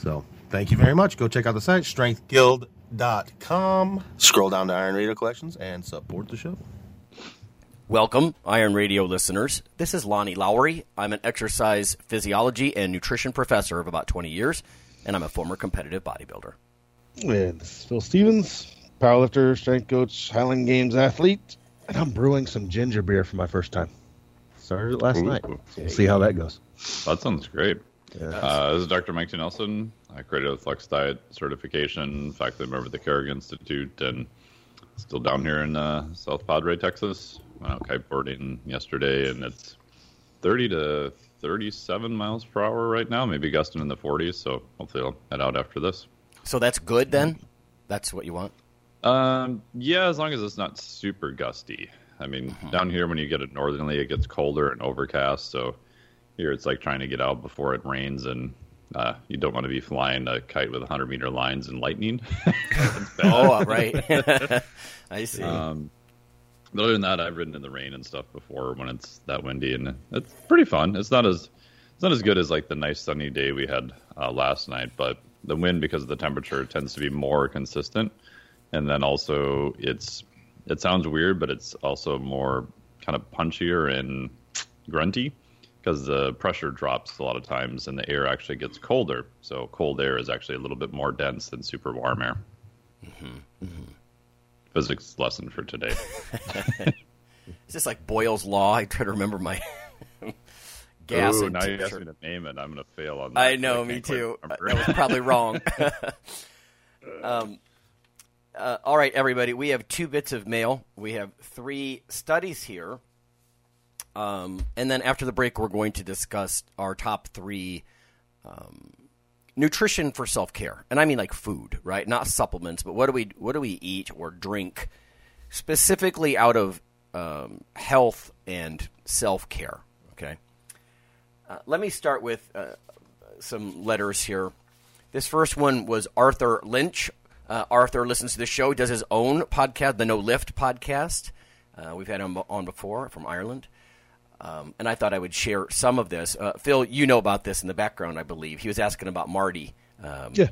So thank you very much. Go check out the site, strengthguild.com. Scroll down to Iron Radio Collections and support the show. Welcome, Iron Radio listeners. This is Lonnie Lowery. I'm an exercise physiology and nutrition professor of about 20 years, and I'm a former competitive bodybuilder. And this is Phil Stevens, powerlifter, strength coach, Highland Games athlete, and I'm brewing some ginger beer for my first time. Started it last Ooh. night. So we'll see how that goes. That sounds great. Yeah. Uh, this is Dr. Mike T. Nelson. I created a Flex Diet certification, faculty member of the Carrick Institute, and still down here in uh, South Padre, Texas. Went out kiteboarding yesterday, and it's 30 to 37 miles per hour right now, maybe gusting in the 40s. So hopefully I'll head out after this. So that's good then? That's what you want? Um, yeah, as long as it's not super gusty. I mean, down here when you get it northerly, it gets colder and overcast. So here it's like trying to get out before it rains, and uh, you don't want to be flying a kite with 100 meter lines and lightning. Oh, right. I see. Um, but other than that, I've ridden in the rain and stuff before when it's that windy, and it's pretty fun. It's not as it's not as good as like the nice sunny day we had uh, last night, but the wind because of the temperature tends to be more consistent, and then also it's it sounds weird, but it's also more kind of punchier and grunty because the pressure drops a lot of times and the air actually gets colder. So cold air is actually a little bit more dense than super warm air. Physics lesson for today. Is this like Boyle's Law? I try to remember my gas Ooh, now you asked temperature. me to name it. I'm going to fail on that. I know, can't me too. That was probably wrong. um, uh, all right, everybody. We have two bits of mail. We have three studies here. Um, and then after the break, we're going to discuss our top three um, nutrition for self care, and I mean like food, right? Not supplements, but what do we what do we eat or drink specifically out of um, health and self care? Okay. Uh, let me start with uh, some letters here. This first one was Arthur Lynch. Uh, Arthur listens to the show, does his own podcast, the No Lift podcast. Uh, we've had him on before from Ireland. Um, and I thought I would share some of this. Uh, Phil, you know about this in the background, I believe. He was asking about Marty. Um, Yeah.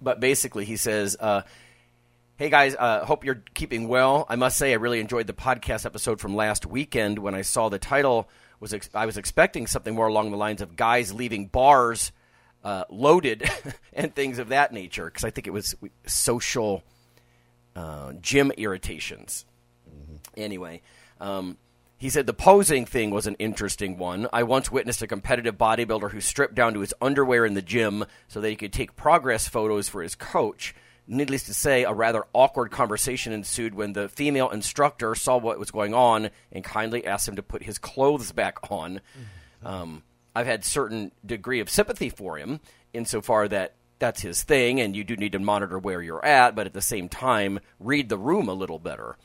But basically, he says, uh, Hey guys, uh, hope you're keeping well. I must say, I really enjoyed the podcast episode from last weekend. When I saw the title, was ex- I was expecting something more along the lines of guys leaving bars uh, loaded and things of that nature, because I think it was social uh, gym irritations. Anyway, um, he said the posing thing was an interesting one. I once witnessed a competitive bodybuilder who stripped down to his underwear in the gym so that he could take progress photos for his coach. Needless to say, a rather awkward conversation ensued when the female instructor saw what was going on and kindly asked him to put his clothes back on. Um, I've had certain degree of sympathy for him insofar that that's his thing, and you do need to monitor where you're at, but at the same time, read the room a little better.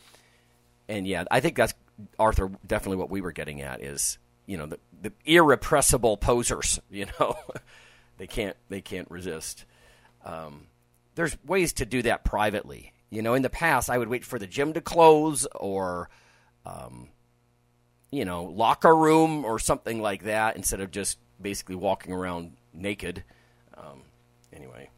And yeah, I think that's Arthur. Definitely, what we were getting at is you know the, the irrepressible posers. You know, they can't they can't resist. Um, there's ways to do that privately. You know, in the past, I would wait for the gym to close or, um, you know, locker room or something like that instead of just basically walking around naked. Um, anyway.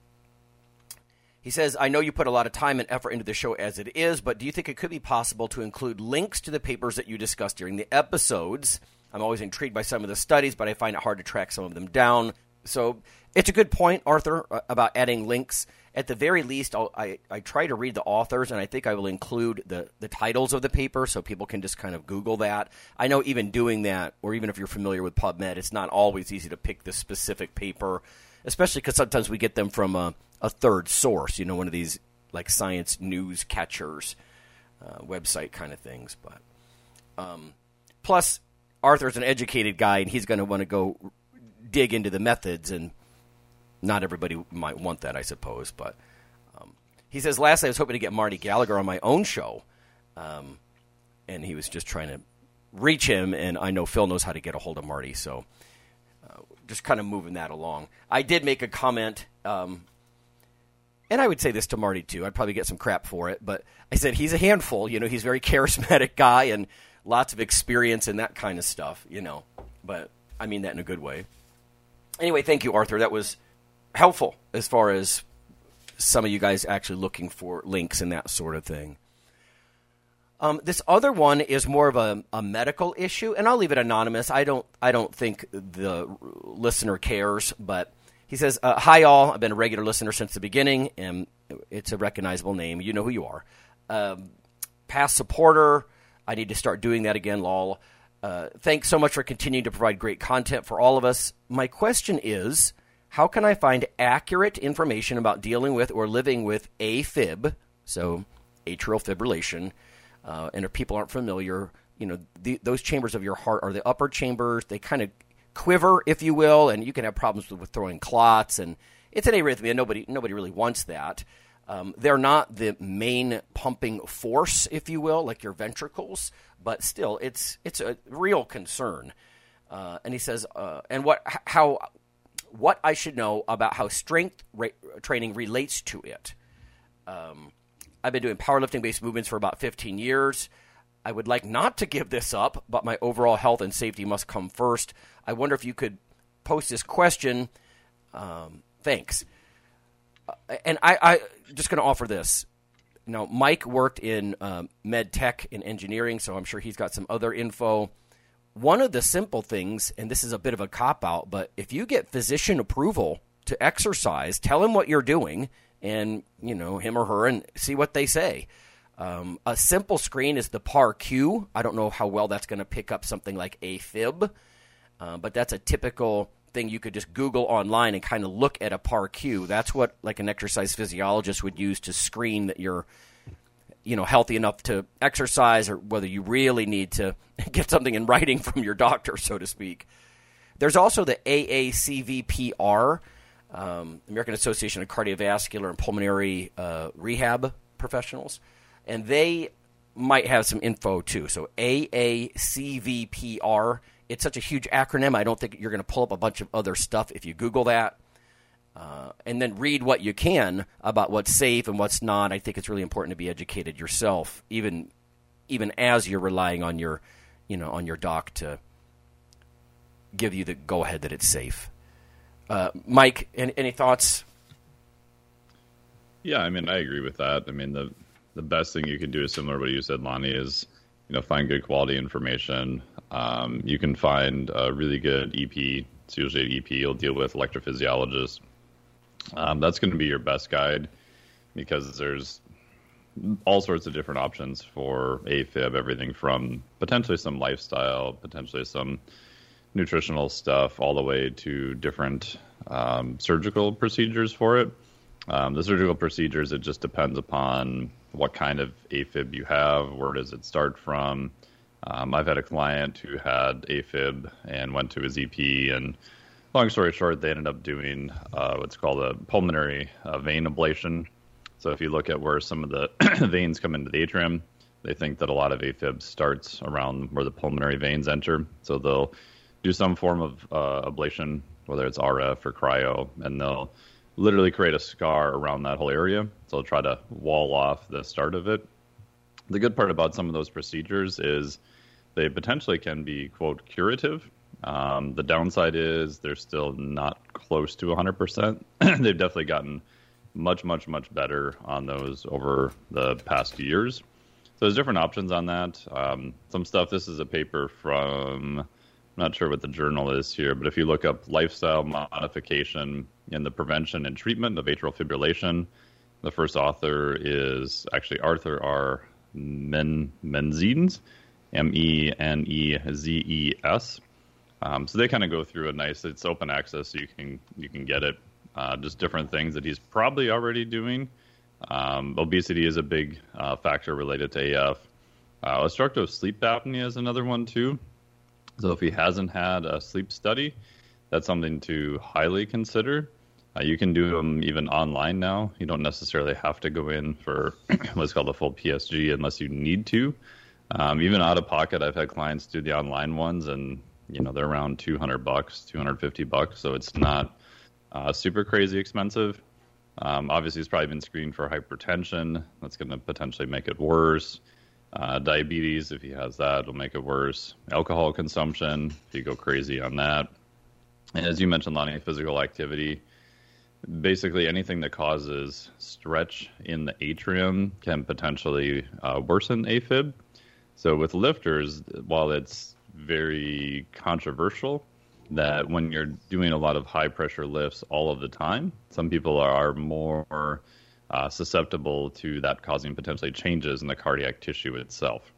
He says, I know you put a lot of time and effort into the show as it is, but do you think it could be possible to include links to the papers that you discussed during the episodes? I'm always intrigued by some of the studies, but I find it hard to track some of them down. so it's a good point, Arthur, uh, about adding links. At the very least, I'll, I I try to read the authors, and I think I will include the the titles of the paper so people can just kind of Google that. I know even doing that, or even if you're familiar with PubMed, it's not always easy to pick the specific paper, especially because sometimes we get them from a, a third source. You know, one of these like science news catchers uh, website kind of things. But um, plus, Arthur's an educated guy, and he's going to want to go dig into the methods, and not everybody might want that, I suppose. But um, he says, lastly, I was hoping to get Marty Gallagher on my own show, um, and he was just trying to reach him, and I know Phil knows how to get a hold of Marty, so uh, just kind of moving that along. I did make a comment. Um, and I would say this to Marty too. I'd probably get some crap for it, but I said he's a handful. You know, he's a very charismatic guy and lots of experience and that kind of stuff. You know, but I mean that in a good way. Anyway, thank you, Arthur. That was helpful as far as some of you guys actually looking for links and that sort of thing. Um, this other one is more of a, a, medical issue, and I'll leave it anonymous. I don't I don't think the listener cares, but he says, uh, Hi, all. I've been a regular listener since the beginning, and it's a recognizable name. You know who you are. Um, past supporter. I need to start doing that again, lol. Uh, thanks so much for continuing to provide great content for all of us. My question is how can I find accurate information about dealing with or living with AFib, so atrial fibrillation? Uh, and if people aren't familiar, you know, the, those chambers of your heart are the upper chambers. They kind of quiver, if you will, and you can have problems with, with throwing clots, and it's an arrhythmia. Nobody nobody really wants that. Um, they're not the main pumping force, if you will, like your ventricles, but still, it's it's a real concern. Uh, and he says, uh, and what how what I should know about how strength ra- training relates to it. Um, I've been doing powerlifting based movements for about 15 years. I would like not to give this up, but my overall health and safety must come first. I wonder if you could post this question. Um, thanks. Uh, and I, I just going to offer this. Now, Mike worked in um, med tech and engineering, so I'm sure he's got some other info. One of the simple things, and this is a bit of a cop out, but if you get physician approval to exercise, tell him what you're doing, and you know him or her, and see what they say. Um, a simple screen is the PAR-Q. I don't know how well that's going to pick up something like AFib, uh, but that's a typical thing you could just Google online and kind of look at a PAR-Q. That's what like an exercise physiologist would use to screen that you're you know healthy enough to exercise or whether you really need to get something in writing from your doctor, so to speak. There's also the AACVPR, um, American Association of Cardiovascular and Pulmonary uh, Rehab Professionals and they might have some info too. So AACVPR. It's such a huge acronym. I don't think you're going to pull up a bunch of other stuff if you Google that. Uh, and then read what you can about what's safe and what's not. I think it's really important to be educated yourself, even even as you're relying on your, you know, on your doc to give you the go ahead that it's safe. Uh, Mike, any, any thoughts? Yeah, I mean, I agree with that. I mean, the the best thing you can do is similar to what you said, Lonnie, is you know find good quality information. Um, you can find a really good EP. It's usually an EP you'll deal with electrophysiologists. Um, that's going to be your best guide because there's all sorts of different options for AFib, everything from potentially some lifestyle, potentially some nutritional stuff, all the way to different um, surgical procedures for it. Um, the surgical procedures, it just depends upon what kind of AFib you have, where does it start from. Um, I've had a client who had AFib and went to his EP, and long story short, they ended up doing uh, what's called a pulmonary uh, vein ablation. So if you look at where some of the veins come into the atrium, they think that a lot of AFib starts around where the pulmonary veins enter. So they'll do some form of uh, ablation, whether it's RF or cryo, and they'll literally create a scar around that whole area. So they'll try to wall off the start of it. The good part about some of those procedures is they potentially can be, quote, curative. Um, the downside is they're still not close to 100%. They've definitely gotten much, much, much better on those over the past years. So there's different options on that. Um, some stuff, this is a paper from not sure what the journal is here, but if you look up lifestyle modification in the prevention and treatment of atrial fibrillation, the first author is actually Arthur R. Men M E N E Z E S. Um, so they kind of go through a nice. It's open access, so you can you can get it. Uh, just different things that he's probably already doing. Um, obesity is a big uh, factor related to AF. Uh, obstructive sleep apnea is another one too. So if he hasn't had a sleep study, that's something to highly consider. Uh, you can do them even online now. You don't necessarily have to go in for what's called a full PSG unless you need to. Um, even out of pocket, I've had clients do the online ones, and you know they're around 200 bucks, 250 bucks. So it's not uh, super crazy expensive. Um, obviously, he's probably been screened for hypertension. That's going to potentially make it worse. Uh, diabetes, if he has that, will make it worse. Alcohol consumption, if you go crazy on that. And as you mentioned, Lonnie, physical activity. Basically, anything that causes stretch in the atrium can potentially uh, worsen AFib. So, with lifters, while it's very controversial, that when you're doing a lot of high pressure lifts all of the time, some people are more uh, susceptible to that causing potentially changes in the cardiac tissue itself.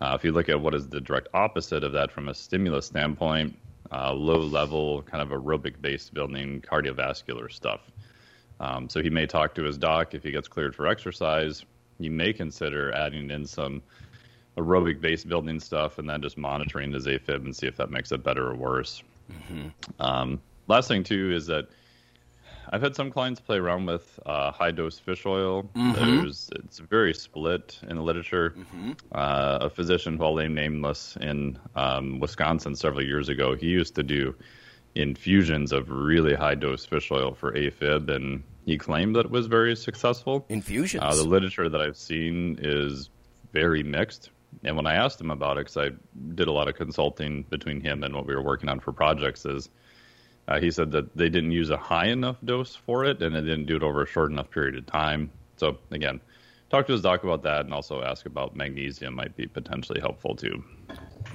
Uh, if you look at what is the direct opposite of that from a stimulus standpoint, uh, low level, kind of aerobic based building cardiovascular stuff. Um, so he may talk to his doc if he gets cleared for exercise. You may consider adding in some aerobic based building stuff and then just monitoring his AFib and see if that makes it better or worse. Mm-hmm. Um, last thing too is that I've had some clients play around with uh, high dose fish oil. Mm-hmm. There's it's very split in the literature. Mm-hmm. Uh, a physician, while named nameless, in um, Wisconsin several years ago, he used to do infusions of really high dose fish oil for AFib, and he claimed that it was very successful. Infusions. Uh, the literature that I've seen is very mixed. And when I asked him about it, because I did a lot of consulting between him and what we were working on for projects, is uh, he said that they didn't use a high enough dose for it, and they didn't do it over a short enough period of time. So again, talk to his doc about that, and also ask about magnesium might be potentially helpful too.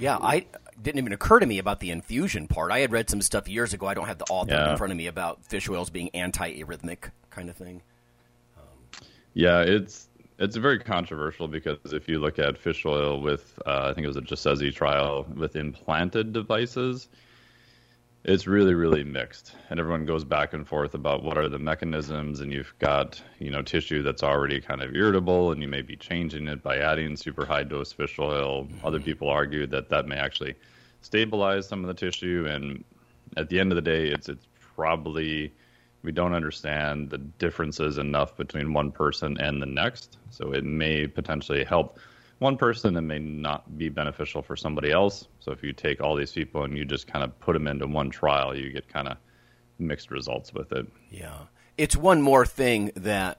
Yeah, I didn't even occur to me about the infusion part. I had read some stuff years ago. I don't have the author yeah. in front of me about fish oils being anti-arrhythmic kind of thing. Um, yeah, it's it's very controversial because if you look at fish oil with, uh, I think it was a Giussezzi trial with implanted devices, it's really really mixed. And everyone goes back and forth about what are the mechanisms and you've got you know tissue that's already kind of irritable and you may be changing it by adding super high dose fish oil. Mm-hmm. other people argue that that may actually stabilize some of the tissue and at the end of the day it's it's probably we don't understand the differences enough between one person and the next. So it may potentially help one person and may not be beneficial for somebody else. So if you take all these people and you just kind of put them into one trial, you get kind of mixed results with it. Yeah. It's one more thing that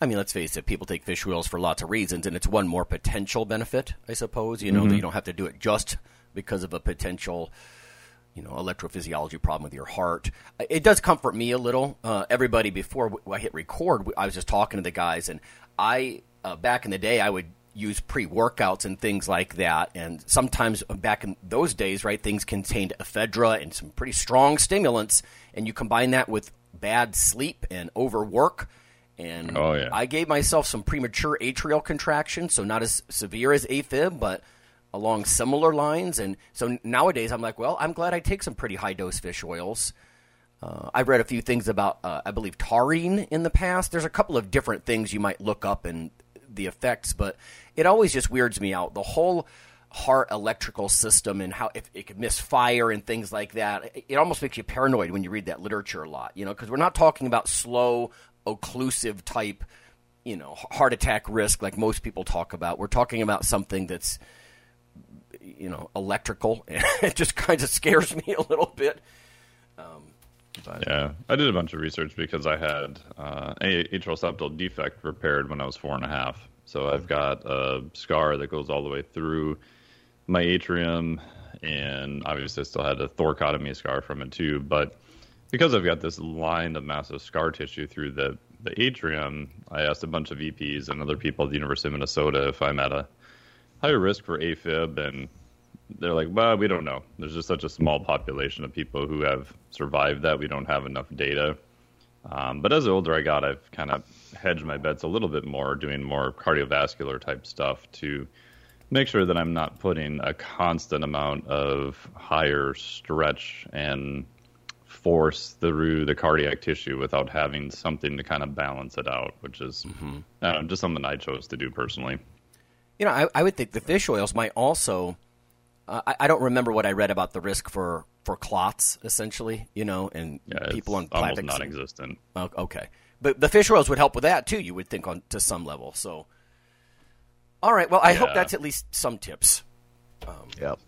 I mean, let's face it, people take fish oils for lots of reasons, and it's one more potential benefit, I suppose. You know, mm-hmm. that you don't have to do it just because of a potential, you know, electrophysiology problem with your heart. It does comfort me a little. Uh, everybody, before I hit record, I was just talking to the guys, and I, uh, back in the day, I would use pre workouts and things like that. And sometimes back in those days, right, things contained ephedra and some pretty strong stimulants. And you combine that with bad sleep and overwork. And oh, yeah. I gave myself some premature atrial contraction, so not as severe as AFib, but along similar lines. And so nowadays, I'm like, well, I'm glad I take some pretty high dose fish oils. Uh, I've read a few things about, uh, I believe, taurine in the past. There's a couple of different things you might look up and the effects, but it always just weirds me out. The whole heart electrical system and how if it could misfire and things like that. It almost makes you paranoid when you read that literature a lot, you know, because we're not talking about slow, occlusive type, you know, heart attack risk like most people talk about. We're talking about something that's, you know, electrical. it just kind of scares me a little bit. Um, but. Yeah, I did a bunch of research because I had uh, a atrial septal defect repaired when I was four and a half. So I've got a scar that goes all the way through my atrium, and obviously I still had a thoracotomy scar from it too. But because I've got this line of massive scar tissue through the the atrium, I asked a bunch of EPs and other people at the University of Minnesota if I'm at a higher risk for AFib, and they're like, well, we don't know. There's just such a small population of people who have survived that. We don't have enough data. Um, but as the older I got, I've kind of hedged my bets a little bit more, doing more cardiovascular type stuff to make sure that I'm not putting a constant amount of higher stretch and force through the cardiac tissue without having something to kind of balance it out, which is mm-hmm. know, just something I chose to do personally. You know, I, I would think the fish oils might also. Uh, I, I, don't remember what I read about the risk for, for clots, essentially. You know, and yeah, people on almost non-existent. And, oh, okay, but the fish oils would help with that too. You would think on to some level. So, all right. Well, I yeah. hope that's at least some tips. Um, yep.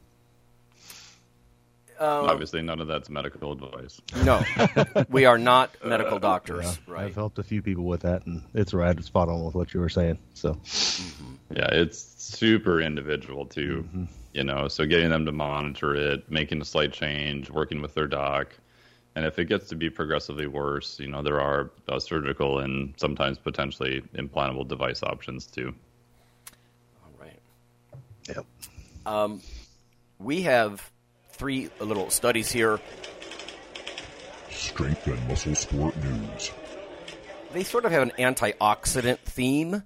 Um, Obviously, none of that's medical advice. No, we are not medical doctors. Yeah, right. I've helped a few people with that, and it's right spot on with what you were saying. So, mm-hmm. yeah, it's super individual too. Mm-hmm. You know, so getting them to monitor it, making a slight change, working with their doc, and if it gets to be progressively worse, you know, there are uh, surgical and sometimes potentially implantable device options too. All right. Yep. Um, we have three little studies here. Strength and muscle sport news. They sort of have an antioxidant theme.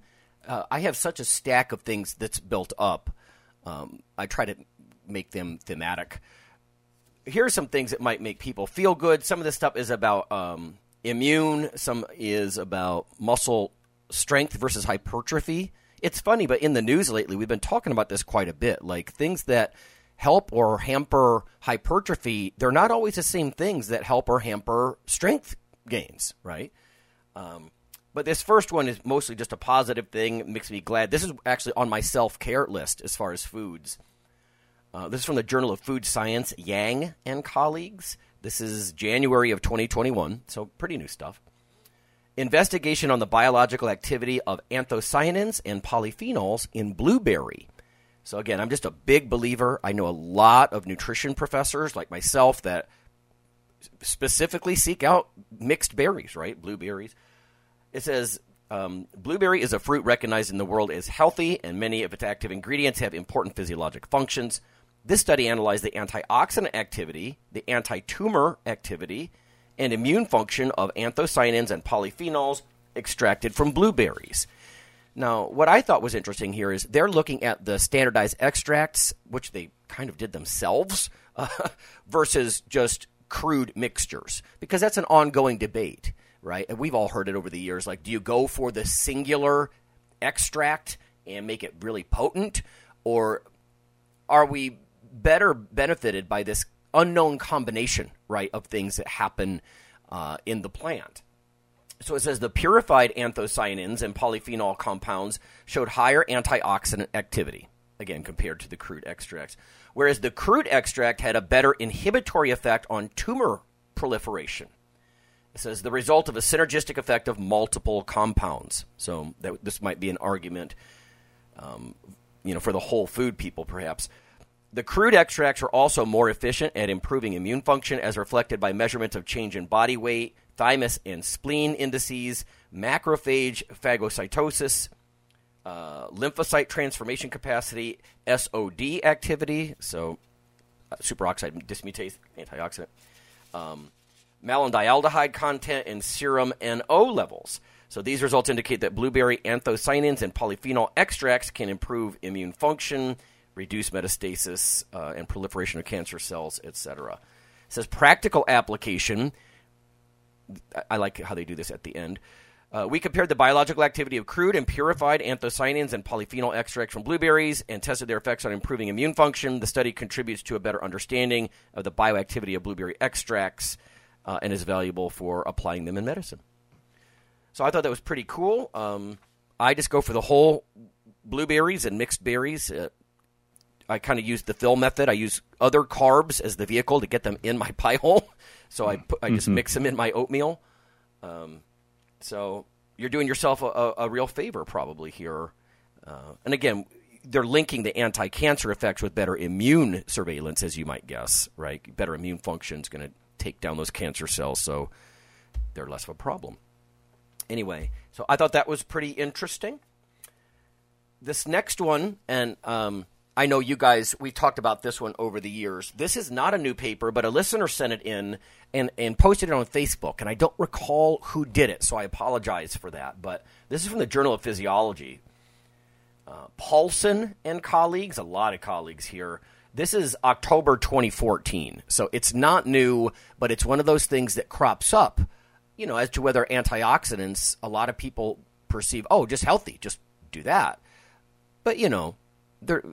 Uh, I have such a stack of things that's built up. Um, I try to make them thematic. Here are some things that might make people feel good. Some of this stuff is about um, immune. Some is about muscle strength versus hypertrophy. It's funny, but in the news lately, we've been talking about this quite a bit. Like things that help or hamper hypertrophy, they're not always the same things that help or hamper strength gains, right? Um, but this first one is mostly just a positive thing. It makes me glad. This is actually on my self care list as far as foods. Uh, this is from the Journal of Food Science, Yang and colleagues. This is January of 2021, so pretty new stuff. Investigation on the biological activity of anthocyanins and polyphenols in blueberry so again, I'm just a big believer. I know a lot of nutrition professors like myself that specifically seek out mixed berries, right? Blueberries. It says um, blueberry is a fruit recognized in the world as healthy, and many of its active ingredients have important physiologic functions. This study analyzed the antioxidant activity, the anti tumor activity, and immune function of anthocyanins and polyphenols extracted from blueberries. Now, what I thought was interesting here is they're looking at the standardized extracts, which they kind of did themselves, uh, versus just crude mixtures, because that's an ongoing debate, right? And we've all heard it over the years. Like, do you go for the singular extract and make it really potent, or are we better benefited by this unknown combination, right, of things that happen uh, in the plant? So it says the purified anthocyanins and polyphenol compounds showed higher antioxidant activity, again, compared to the crude extracts. Whereas the crude extract had a better inhibitory effect on tumor proliferation. It says the result of a synergistic effect of multiple compounds. So that, this might be an argument, um, you know, for the whole food people, perhaps. The crude extracts are also more efficient at improving immune function, as reflected by measurements of change in body weight, thymus and spleen indices, macrophage phagocytosis, uh, lymphocyte transformation capacity, SOD activity, so uh, superoxide dismutase antioxidant, um, malondialdehyde content, and serum NO levels. So these results indicate that blueberry anthocyanins and polyphenol extracts can improve immune function, reduce metastasis uh, and proliferation of cancer cells, etc. Says practical application I like how they do this at the end. Uh, we compared the biological activity of crude and purified anthocyanins and polyphenol extracts from blueberries and tested their effects on improving immune function. The study contributes to a better understanding of the bioactivity of blueberry extracts uh, and is valuable for applying them in medicine. So I thought that was pretty cool. Um, I just go for the whole blueberries and mixed berries. Uh, I kind of use the fill method. I use other carbs as the vehicle to get them in my pie hole. So I put, I just mm-hmm. mix them in my oatmeal. Um, so you're doing yourself a, a, a real favor probably here. Uh, and again, they're linking the anti-cancer effects with better immune surveillance, as you might guess, right? Better immune function is going to take down those cancer cells, so they're less of a problem. Anyway, so I thought that was pretty interesting. This next one, and um, I know you guys, we talked about this one over the years. This is not a new paper, but a listener sent it in and, and posted it on Facebook, and I don't recall who did it, so I apologize for that. But this is from the Journal of Physiology. Uh, Paulsen and colleagues, a lot of colleagues here. This is October 2014, so it's not new, but it's one of those things that crops up, you know, as to whether antioxidants, a lot of people perceive, oh, just healthy, just do that. But, you know, there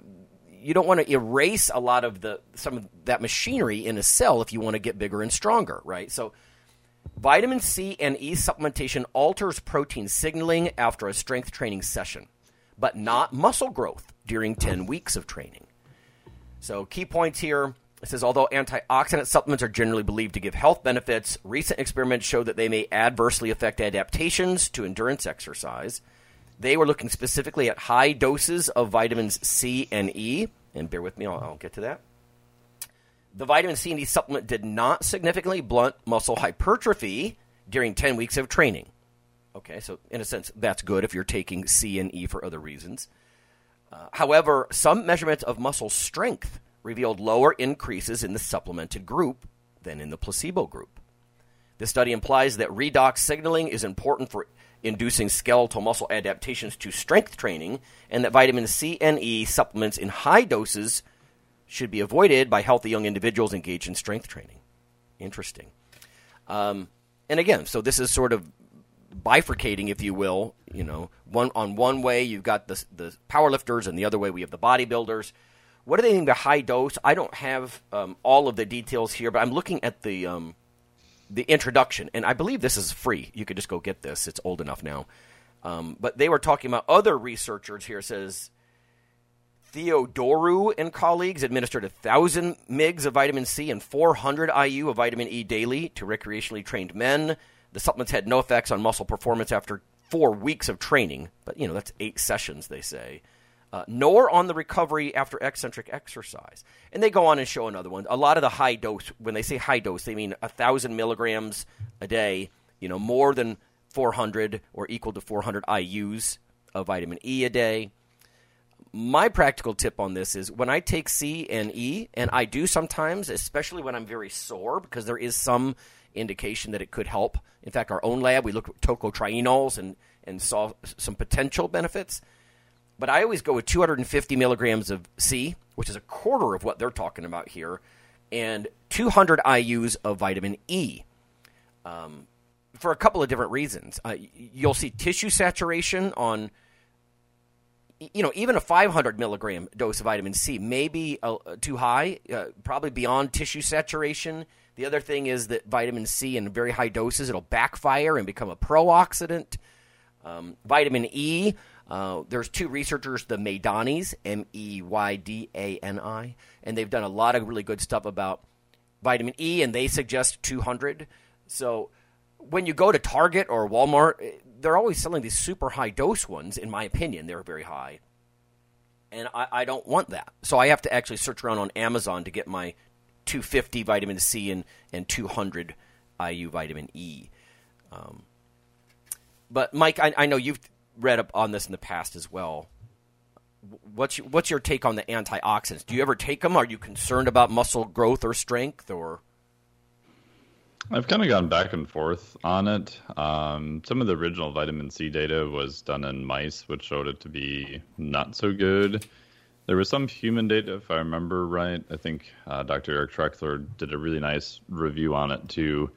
you don't want to erase a lot of the some of that machinery in a cell if you want to get bigger and stronger, right? So vitamin C and E supplementation alters protein signaling after a strength training session, but not muscle growth during 10 weeks of training. So key points here it says although antioxidant supplements are generally believed to give health benefits, recent experiments show that they may adversely affect adaptations to endurance exercise. They were looking specifically at high doses of vitamins C and E. And bear with me, I'll, I'll get to that. The vitamin C and E supplement did not significantly blunt muscle hypertrophy during 10 weeks of training. Okay, so in a sense, that's good if you're taking C and E for other reasons. Uh, however, some measurements of muscle strength revealed lower increases in the supplemented group than in the placebo group. This study implies that redox signaling is important for inducing skeletal muscle adaptations to strength training, and that vitamin C and E supplements in high doses should be avoided by healthy young individuals engaged in strength training. Interesting. Um, and again, so this is sort of bifurcating, if you will. You know, one on one way you've got the the powerlifters, and the other way we have the bodybuilders. What do they mean by high dose? I don't have um, all of the details here, but I'm looking at the um, the introduction, and I believe this is free. You could just go get this. It's old enough now. Um, but they were talking about other researchers here. Says Theodorou and colleagues administered a thousand mgs of vitamin C and 400 IU of vitamin E daily to recreationally trained men. The supplements had no effects on muscle performance after four weeks of training, but you know that's eight sessions. They say uh, nor on the recovery after eccentric exercise. And they go on and show another one. A lot of the high dose, when they say high dose, they mean 1,000 milligrams a day, you know, more than 400 or equal to 400 IUs of vitamin E a day. My practical tip on this is when I take C and E, and I do sometimes, especially when I'm very sore, because there is some indication that it could help. In fact, our own lab, we looked at tocotrienols and, and saw some potential benefits but I always go with 250 milligrams of C, which is a quarter of what they're talking about here, and 200 IUs of vitamin E. Um, for a couple of different reasons. Uh, you'll see tissue saturation on, you know, even a 500 milligram dose of vitamin C may be uh, too high, uh, probably beyond tissue saturation. The other thing is that vitamin C in very high doses, it'll backfire and become a pro-oxidant. Um, vitamin E, uh, there's two researchers, the Meydani, M E Y D A N I, and they've done a lot of really good stuff about vitamin E, and they suggest 200. So when you go to Target or Walmart, eh, they're always selling these super high dose ones. In my opinion, they're very high, and I, I don't want that. So I have to actually search around on Amazon to get my 250 vitamin C and, and 200 IU vitamin E. Um, but Mike, I, I know you've read up on this in the past as well. What's your, what's your take on the antioxidants? Do you ever take them? Are you concerned about muscle growth or strength, or? I've kind of gone back and forth on it. Um, some of the original vitamin C data was done in mice, which showed it to be not so good. There was some human data, if I remember right. I think uh, Dr. Eric Trexler did a really nice review on it too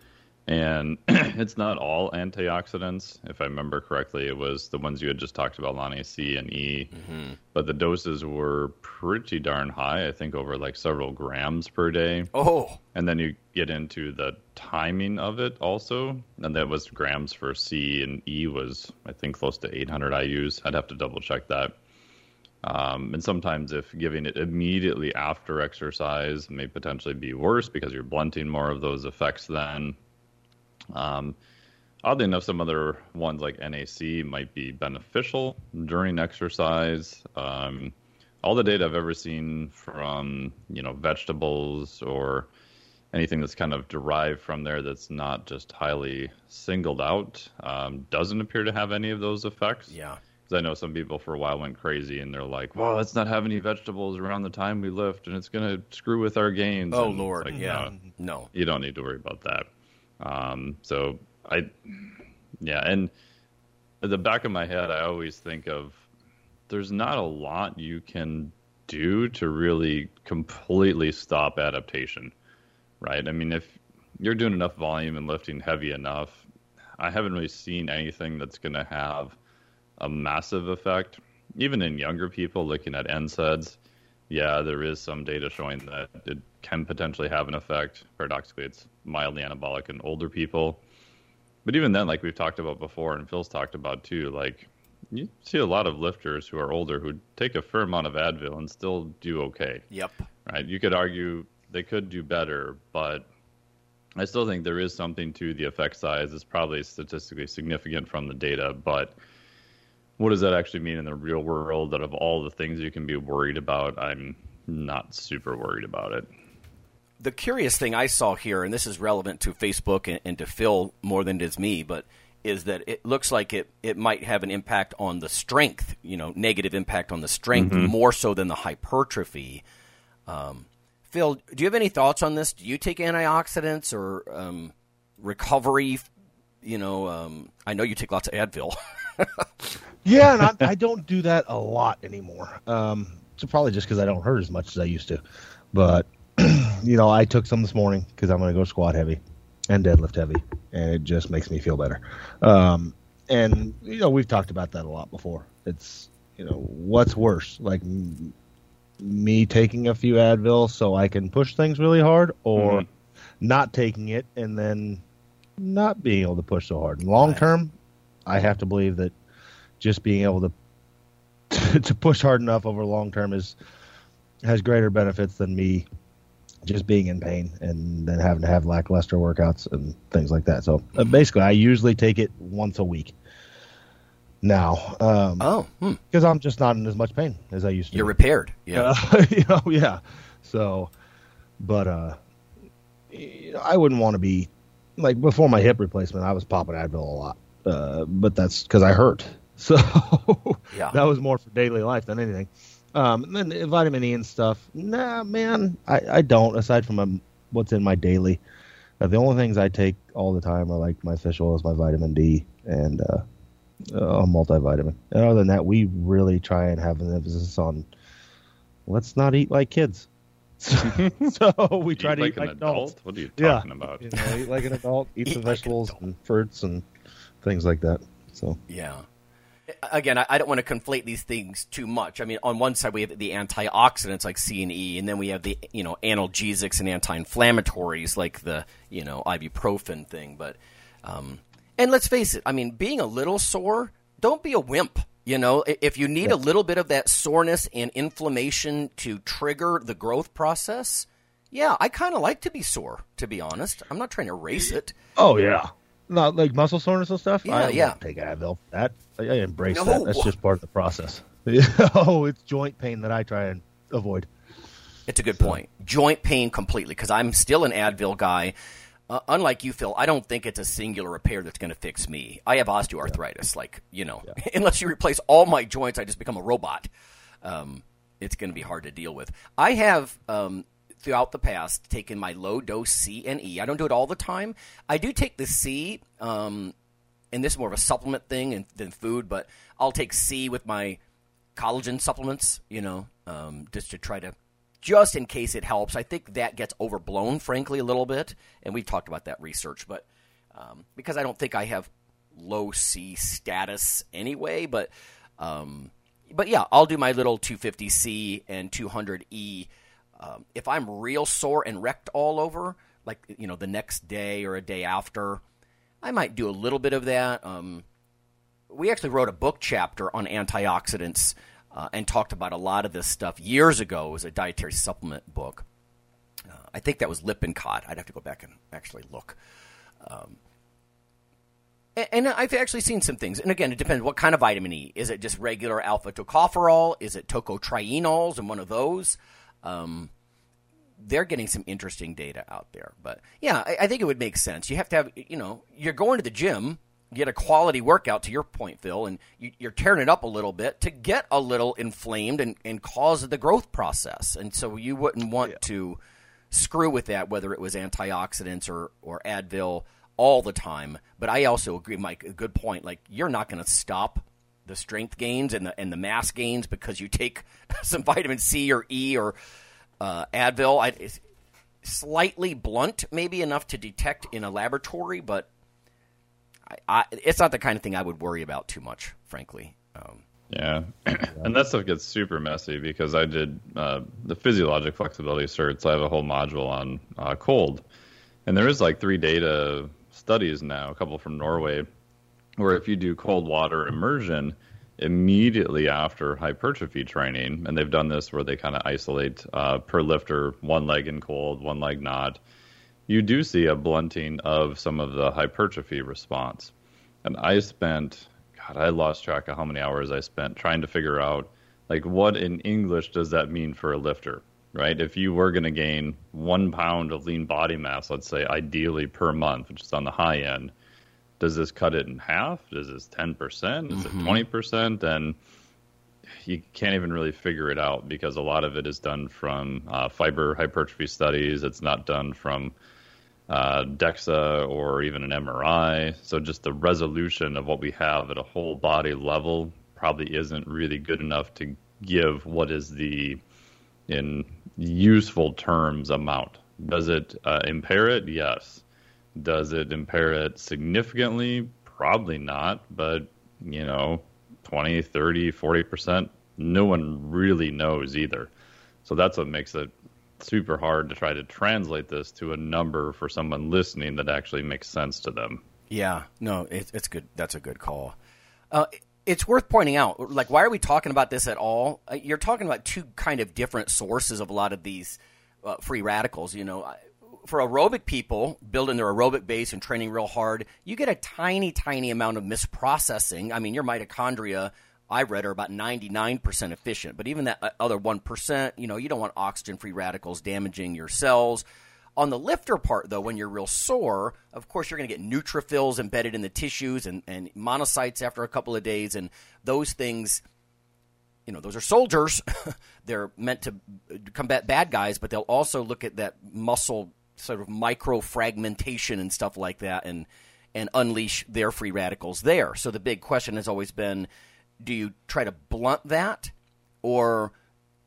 and it's not all antioxidants. If I remember correctly, it was the ones you had just talked about, Lonnie, C and E. Mm-hmm. But the doses were pretty darn high. I think over like several grams per day. Oh. And then you get into the timing of it also, and that was grams for C and E was I think close to 800 IU's. I'd have to double check that. Um, and sometimes, if giving it immediately after exercise may potentially be worse because you're blunting more of those effects then. Um, oddly enough, some other ones like NAC might be beneficial during exercise. Um, all the data I've ever seen from you know vegetables or anything that's kind of derived from there that's not just highly singled out um, doesn't appear to have any of those effects. Yeah. I know some people for a while went crazy and they're like, "Well, let's not have any vegetables around the time we lift, and it's going to screw with our gains." Oh And Lord, like, yeah, no, no. you don't need to worry about that. Um, so I, yeah, and at the back of my head, I always think of there's not a lot you can do to really completely stop adaptation, right? I mean, if you're doing enough volume and lifting heavy enough, I haven't really seen anything that's going to have a massive effect. Even in younger people looking at NSAIDs, yeah, there is some data showing that it can potentially have an effect. Paradoxically, it's mildly anabolic in older people. But even then, like we've talked about before, and Phil's talked about too, like you see a lot of lifters who are older who take a fair amount of Advil and still do okay. Yep. Right? You could argue they could do better, but I still think there is something to the effect size. It's probably statistically significant from the data, but what does that actually mean in the real world? That of all the things you can be worried about, I'm not super worried about it. The curious thing I saw here, and this is relevant to Facebook and, and to Phil more than it is me, but is that it looks like it, it might have an impact on the strength, you know, negative impact on the strength more so than the hypertrophy. Um, Phil, do you have any thoughts on this? Do you take antioxidants or um, recovery? You know, um, I know you take lots of Advil. Yeah, and I, I don't do that a lot anymore. Um, so probably just because I don't hurt as much as I used to. But you know, I took some this morning because I'm going to go squat heavy and deadlift heavy, and it just makes me feel better. Um, and you know, we've talked about that a lot before. It's you know, what's worse, like m- me taking a few Advil so I can push things really hard, or Mhm. not taking it and then not being able to push so hard. Long term, I have to believe that just being able to to push hard enough over long term is has greater benefits than me just being in pain and then having to have lackluster workouts and things like that. So uh, basically, I usually take it once a week now um, oh, hmm. because I'm just not in as much pain as I used to. you're be. repaired. Yeah. Uh, you know, yeah. So, but uh, I wouldn't want to be like before my hip replacement. I was popping Advil a lot, uh, but that's because I hurt. So Yeah. that was more for daily life than anything. Um, and then the vitamin E and stuff. Nah, man, I, I don't. Aside from um, what's in my daily, uh, the only things I take all the time are like my fish oils, my vitamin D, and uh, a multivitamin. And other than that, we really try and have an emphasis on let's not eat like kids. so we try Eat to like eat an like adults. adult? What are you Yeah. talking about? You know, eat like an adult, eat, Eat the like an vegetables adult. and fruits and things like that. So Yeah. Again, I I don't want to conflate these things too much. I mean, on one side we have the antioxidants like C and E, and then we have the you know analgesics and anti-inflammatories like the you know ibuprofen thing. But um, and let's face it, I mean, being a little sore, don't be a wimp. You know, if you need a little bit of that soreness and inflammation to trigger the growth process, yeah, I kind of like to be sore. To be honest, I'm not trying to erase it. Oh yeah. Not like muscle soreness and stuff. Yeah, I don't yeah. take Advil. That I, I embrace No. that. That's just part of the process. oh, it's joint pain that I try and avoid. It's a good point. Joint pain completely because I'm still an Advil guy. Uh, unlike you, Phil, I don't think it's a singular repair that's going to fix me. I have osteoarthritis. Like you know, unless you replace all my joints, I just become a robot. Um, it's going to be hard to deal with. I have um, throughout the past taken my low dose C and E. I don't do it all the time. I do take the C. Um, and this is more of a supplement thing than food, but I'll take C with my collagen supplements, you know, um, just to try to, just in case it helps. I think that gets overblown, frankly, a little bit, and we've talked about that research, but um, because I don't think I have low C status anyway, but um, but yeah, I'll do my little 250C and 200E. Um, if I'm real sore and wrecked all over, like you know, the next day or a day after, I might do a little bit of that. Um, we actually wrote a book chapter on antioxidants uh, and talked about a lot of this stuff years ago. It was a dietary supplement book. Uh, I think that was Lippincott. I'd have to go back and actually look. Um, a- and I've actually seen some things. And again, it depends what kind of vitamin E. Is it just regular alpha tocopherol? Is it tocotrienols and one of those? Um, they're getting some interesting data out there. But yeah, I, I think it would make sense. You have to have, you know, you're going to the gym. get a quality workout to your point, Phil, and you, you're tearing it up a little bit to get a little inflamed and, and cause the growth process. And so you wouldn't want to screw with that, whether it was antioxidants or, or Advil all the time. But I also agree, Mike, a good point. Like, you're not going to stop the strength gains and the, and the mass gains because you take some vitamin C or E or uh, Advil. I, it's slightly blunt, maybe enough to detect in a laboratory, but I, I, it's not the kind of thing I would worry about too much, frankly. Um, yeah, and that stuff gets super messy because I did uh, the physiologic flexibility certs. I have a whole module on uh, cold, and there is like three data studies now, a couple from Norway, where if you do cold water immersion immediately after hypertrophy training, and they've done this where they kind of isolate uh, per lifter one leg in cold, one leg not, you do see a blunting of some of the hypertrophy response. And I spent God, I lost track of how many hours I spent trying to figure out like what in English does that mean for a lifter, right? If you were going to gain one pound of lean body mass, let's say ideally per month, which is on the high end, does this cut it in half? Is this ten percent? Is mm-hmm. it twenty percent? And you can't even really figure it out because a lot of it is done from uh, fiber hypertrophy studies. It's not done from uh, DEXA or even an MRI. So just the resolution of what we have at a whole body level probably isn't really good enough to give what is the in useful terms amount. Does it uh, impair it? Yes. Does it impair it significantly? Probably not, but you know, 20, 30, 40%, no one really knows either. So that's what makes it super hard to try to translate this to a number for someone listening that actually makes sense to them. Yeah, no, it, it's good. That's a good call. Uh, it's worth pointing out, like, why are we talking about this at all? Uh, you're talking about two kind of different sources of a lot of these uh, free radicals. You know, for aerobic people building their aerobic base and training real hard, you get a tiny, tiny amount of misprocessing. I mean, your mitochondria I read are about 99% efficient. But even that uh, other 1%, you know, you don't want oxygen free radicals damaging your cells. On the lifter part, though, when you're real sore, of course, you're going to get neutrophils embedded in the tissues and, and monocytes after a couple of days. And those things, you know, those are soldiers. They're meant to combat bad guys, but they'll also look at that muscle sort of micro fragmentation and stuff like that and, and unleash their free radicals there. So the big question has always been do you try to blunt that or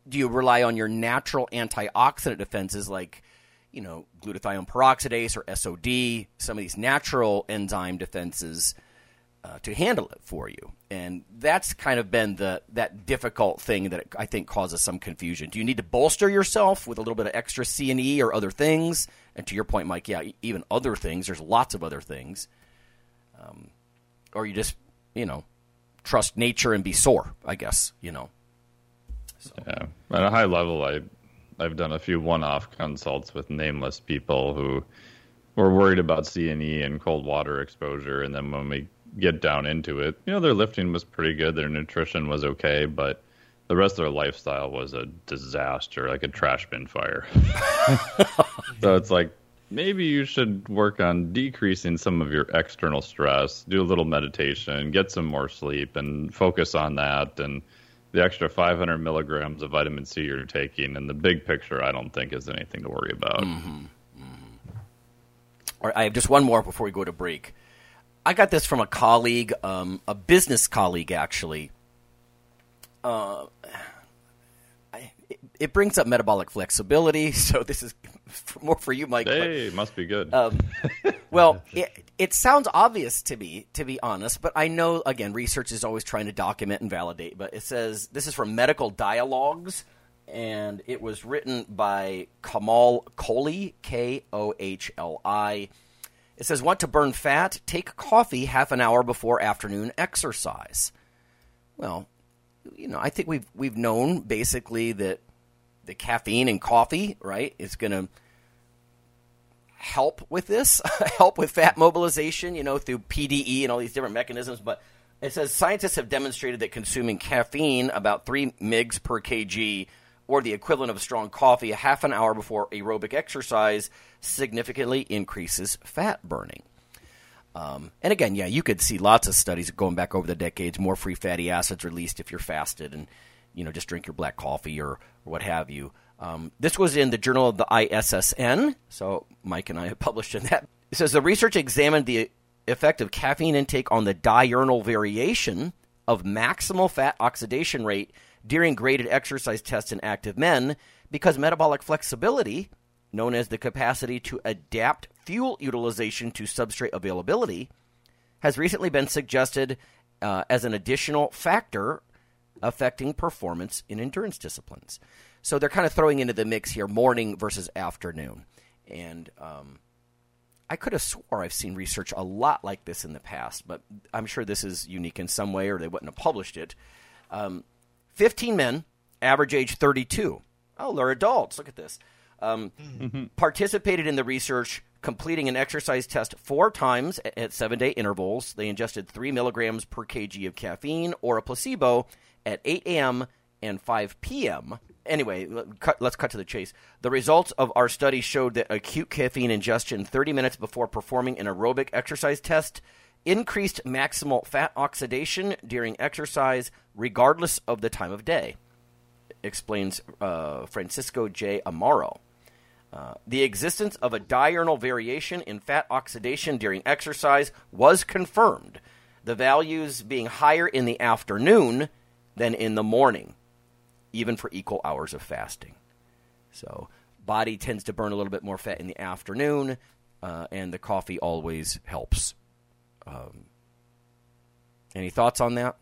do you rely on your natural antioxidant defenses like you know glutathione peroxidase or SOD some of these natural enzyme defenses uh, to handle it for you and that's kind of been the that difficult thing that I think causes some confusion do you need to bolster yourself with a little bit of extra C and E or other things and to your point Mike yeah even other things there's lots of other things um, or you just you know trust nature and be sore. I guess you know. So. Yeah, at a high level, I I've done a few one-off consults with nameless people who were worried about C and E and cold water exposure, and then when we get down into it, you know, their lifting was pretty good, their nutrition was okay, but the rest of their lifestyle was a disaster, like a trash bin fire. so it's like maybe you should work on decreasing some of your external stress, do a little meditation, get some more sleep, and focus on that. And the extra 500 milligrams of vitamin C you're taking, in the big picture, I don't think is anything to worry about. Mm-hmm. Mm-hmm. All right, I have just one more before we go to break. I got this from a colleague, um, a business colleague, actually. Uh, it brings up metabolic flexibility. So this is more for you, Mike. Hey, but, must be good. Um, well, it, it sounds obvious to me, to be honest, but I know again, research is always trying to document and validate. But it says this is from Medical Dialogues, and it was written by Kamal Kohli, K O H L I. It says, "Want to burn fat? Take coffee half an hour before afternoon exercise." Well, you know, I think we've we've known basically that the caffeine in coffee, right, is going to help with this, help with fat mobilization, you know, through PDE and all these different mechanisms. But it says scientists have demonstrated that consuming caffeine about 3 mgs per kg or the equivalent of strong coffee a half an hour before aerobic exercise significantly increases fat burning. Um, and again, yeah, you could see lots of studies going back over the decades. More free fatty acids released if you're fasted, and you know just drink your black coffee or, or what have you. Um, this was in the Journal of the ISSN, so Mike and I have published in that. It says the research examined the effect of caffeine intake on the diurnal variation of maximal fat oxidation rate during graded exercise tests in active men because metabolic flexibility, known as the capacity to adapt fuel utilization to substrate availability, has recently been suggested uh, as an additional factor affecting performance in endurance disciplines. So they're kind of throwing into the mix here morning versus afternoon. And um, I could have swore I've seen research a lot like this in the past, but I'm sure this is unique in some way or they wouldn't have published it. Um, 15 men, average age 32. Oh, they're adults. Look at this. Um, participated in the research, completing an exercise test four times at seven day intervals. They ingested three milligrams per kg of caffeine or a placebo at 8 a.m. and 5 p.m. Anyway, let's cut to the chase. The results of our study showed that acute caffeine ingestion 30 minutes before performing an aerobic exercise test increased maximal fat oxidation during exercise, regardless of the time of day, explains uh, Francisco J. Amaro. Uh, the existence of a diurnal variation in fat oxidation during exercise was confirmed, the values being higher in the afternoon than in the morning, even for equal hours of fasting. So, body tends to burn a little bit more fat in the afternoon, uh, and the coffee always helps. Um, any thoughts on that?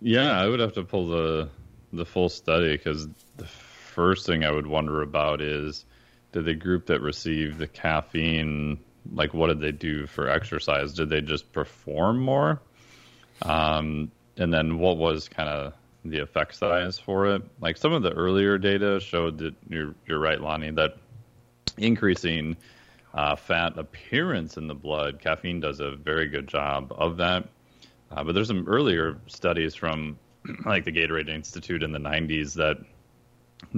Yeah, I would have to pull the the full study because the first thing I would wonder about is did the group that received the caffeine like what did they do for exercise? Did they just perform more? Um, and then what was kind of the effect size for it? Like some of the earlier data showed that you're you're right, Lonnie, that increasing uh, fat appearance in the blood, caffeine does a very good job of that. Uh, but there's some earlier studies from like the Gatorade Institute in the 90s that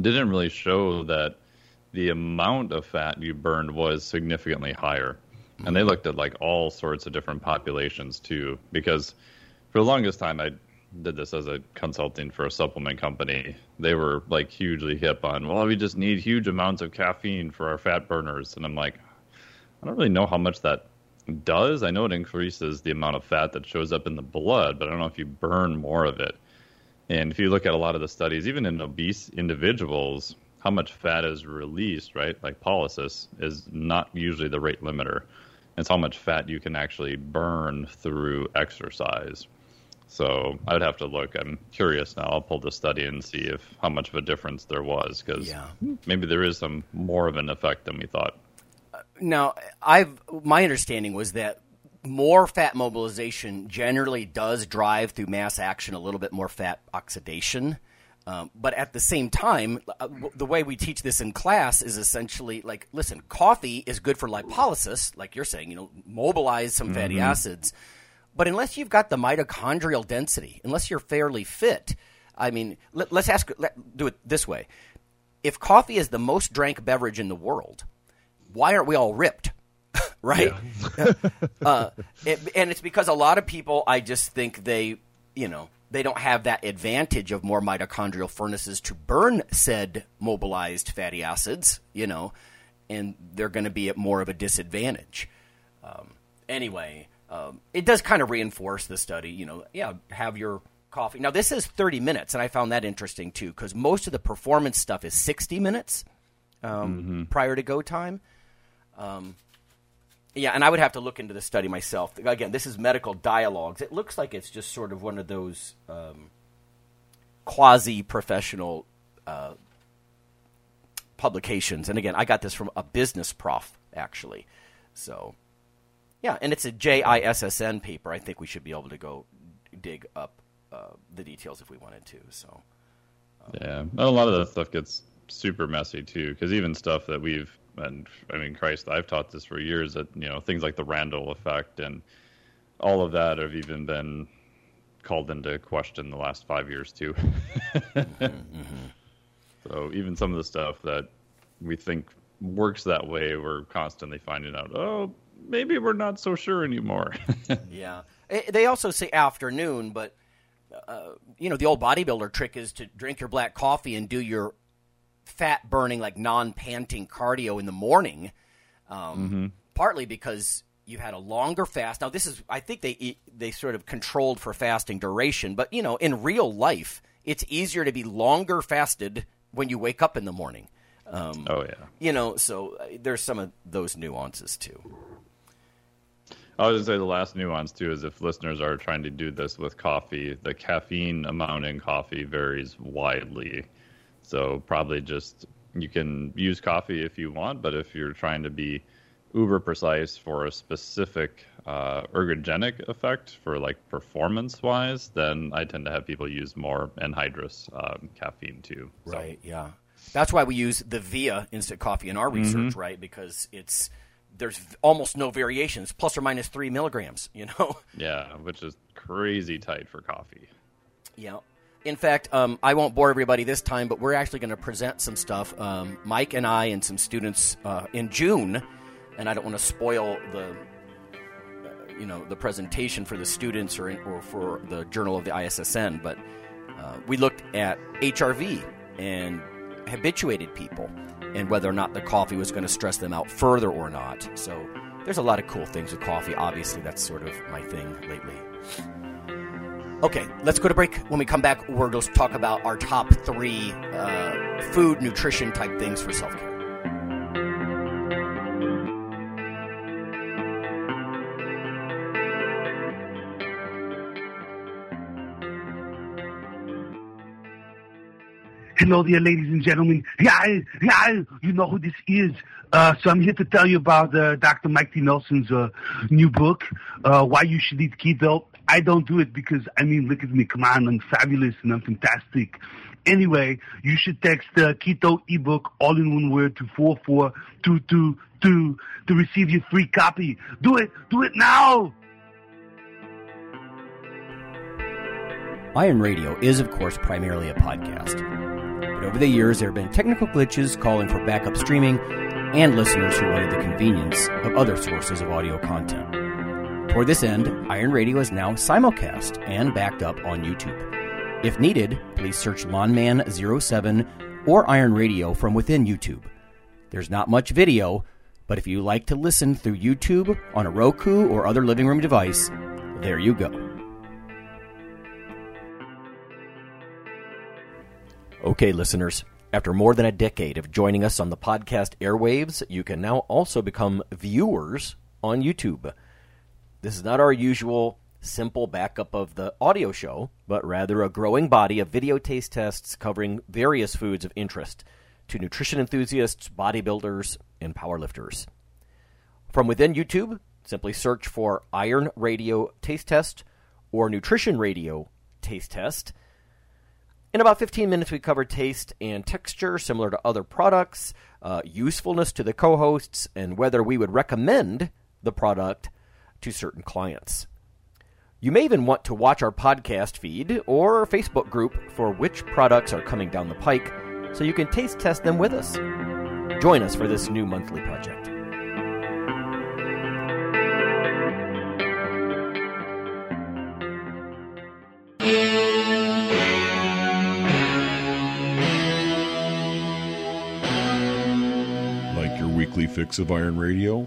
didn't really show that the amount of fat you burned was significantly higher. And they looked at like all sorts of different populations too, because for the longest time I did this as a consulting for a supplement company. They were like hugely hip on, well, we just need huge amounts of caffeine for our fat burners. And I'm like, I don't really know how much that does. I know it increases the amount of fat that shows up in the blood, but I don't know if you burn more of it. And if you look at a lot of the studies, even in obese individuals, how much fat is released, right? Like lipolysis is not usually the rate limiter. It's how much fat you can actually burn through exercise. So I would have to look. I'm curious now. I'll pull the study and see if how much of a difference there was because Yeah. maybe there is some more of an effect than we thought. Now, I've my understanding was that more fat mobilization generally does drive through mass action a little bit more fat oxidation. Um, but at the same time, uh, w- the way we teach this in class is essentially like, listen, coffee is good for lipolysis, like you're saying, you know, mobilize some fatty Mhm. acids. But unless you've got the mitochondrial density, unless you're fairly fit, I mean, let, let's ask, let, do it this way. If coffee is the most drank beverage in the world, why aren't we all ripped? right? uh, it, and it's because a lot of people, I just think they, you know, they don't have that advantage of more mitochondrial furnaces to burn said mobilized fatty acids, you know, and they're going to be at more of a disadvantage. Um, anyway, um, it does kind of reinforce the study, you know, yeah, have your coffee. Now, this is 30 minutes, and I found that interesting too, because most of the performance stuff is 60 minutes um, prior to go time. Um, yeah, and I would have to look into the study myself. Again, this is medical dialogues. It looks like it's just sort of one of those um, quasi professional uh, publications. And again, I got this from a business prof, actually. So, yeah, and it's a JISSN paper. I think we should be able to go dig up uh, the details if we wanted to. So, Yeah, and a lot of that stuff gets super messy too, because even stuff that we've and I mean, Christ, I've taught this for years that you know things like the Randle effect and all of that have even been called into question the last five years too. So even some of the stuff that we think works that way, we're constantly finding out. Oh, maybe we're not so sure anymore. yeah. Eh, They also say afternoon, but uh, you know the old bodybuilder trick is to drink your black coffee and do your fat burning, like non panting cardio in the morning. Um, Partly because you had a longer fast. Now this is, I think they they sort of controlled for fasting duration, but you know in real life it's easier to be longer fasted when you wake up in the morning. Um, oh yeah. you know, so uh, there's some of those nuances too. I was gonna say the last nuance too is if listeners are trying to do this with coffee, the caffeine amount in coffee varies widely. So probably just you can use coffee if you want, but if you're trying to be uber precise for a specific uh, ergogenic effect for like performance wise, then I tend to have people use more anhydrous um, caffeine too. So, Right. Yeah. That's why we use the Via instant coffee in our research, right? Because it's there's almost no variations, plus or minus three milligrams. You know. Yeah, which is crazy tight for coffee. yeah. In fact, um, I won't bore everybody this time, but we're actually going to present some stuff. Um, Mike and I and some students uh, in June, and I don't want to spoil the. uh, You know the presentation for the students or, in, or for the Journal of the ISSN, but uh, we looked at HRV and habituated people and whether or not the coffee was going to stress them out further or not. So there's a lot of cool things with coffee. Obviously, that's sort of my thing lately. Okay, let's go to break. When we come back, we're going to talk about our top three uh, food, nutrition type things for self care. Hello there, ladies and gentlemen. Yeah, yeah, you know who this is. Uh, so I'm here to tell you about uh, Dr. Mike T. Nelson's uh, new book, uh, Why You Should Eat Keto. I don't do it because, I mean, look at me. Come on, I'm fabulous and I'm fantastic. Anyway, you should text uh, the Keto ebook all in one word to 44222 to receive your free copy. Do it. Do it now. Iron Radio is, of course, primarily a podcast. But over the years, there have been technical glitches calling for backup streaming and listeners who wanted the convenience of other sources of audio content. Toward this end, Iron Radio is now simulcast and backed up on YouTube. If needed, please search Lawnman07 or Iron Radio from within YouTube. There's not much video, but if you like to listen through YouTube on a Roku or other living room device, there you go. Okay, listeners, after more than a decade of joining us on the podcast airwaves, you can now also become viewers on YouTube. This is not our usual simple backup of the audio show, but rather a growing body of video taste tests covering various foods of interest to nutrition enthusiasts, bodybuilders, and powerlifters. From within YouTube, simply search for Iron Radio Taste Test or Nutrition Radio Taste Test. In about 15 minutes, we cover taste and texture similar to other products, uh, usefulness to the co hosts, and whether we would recommend the product to certain clients. You may even want to watch our podcast feed or Facebook group for which products are coming down the pike so you can taste test them with us. Join us for this new monthly project. Like your weekly fix of Iron Radio?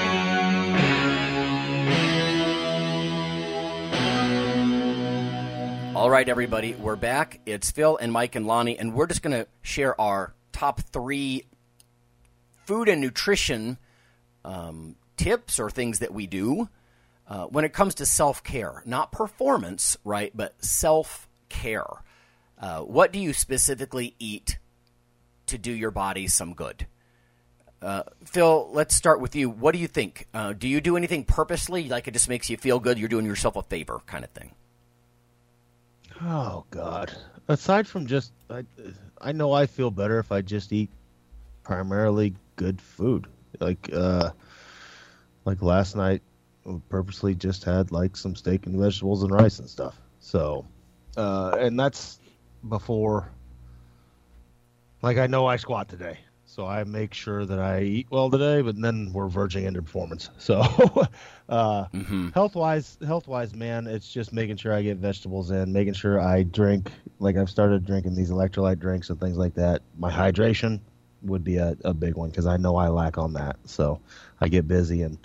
All right, everybody, we're back. It's Phil and Mike and Lonnie, and we're just going to share our top three food and nutrition um, tips or things that we do uh, when it comes to self care. Not performance, right, but self care. Uh, what do you specifically eat to do your body some good? Uh, Phil, let's start with you. What do you think? Uh, do you do anything purposely, like it just makes you feel good? You're doing yourself a favor, kind of thing. Oh God! Aside from just, I, I know I feel better if I just eat primarily good food. Like, uh, like last night, purposely just had like some steak and vegetables and rice and stuff. So, uh, and that's before. Like I know I squat today, so I make sure that I eat well today. But then we're verging into performance. So, uh, Mm-hmm. health wise, health wise, man, it's just making sure I get vegetables in, making sure I drink. Like I've started drinking these electrolyte drinks and things like that. My hydration would be a, a big one because I know I lack on that. So I get busy and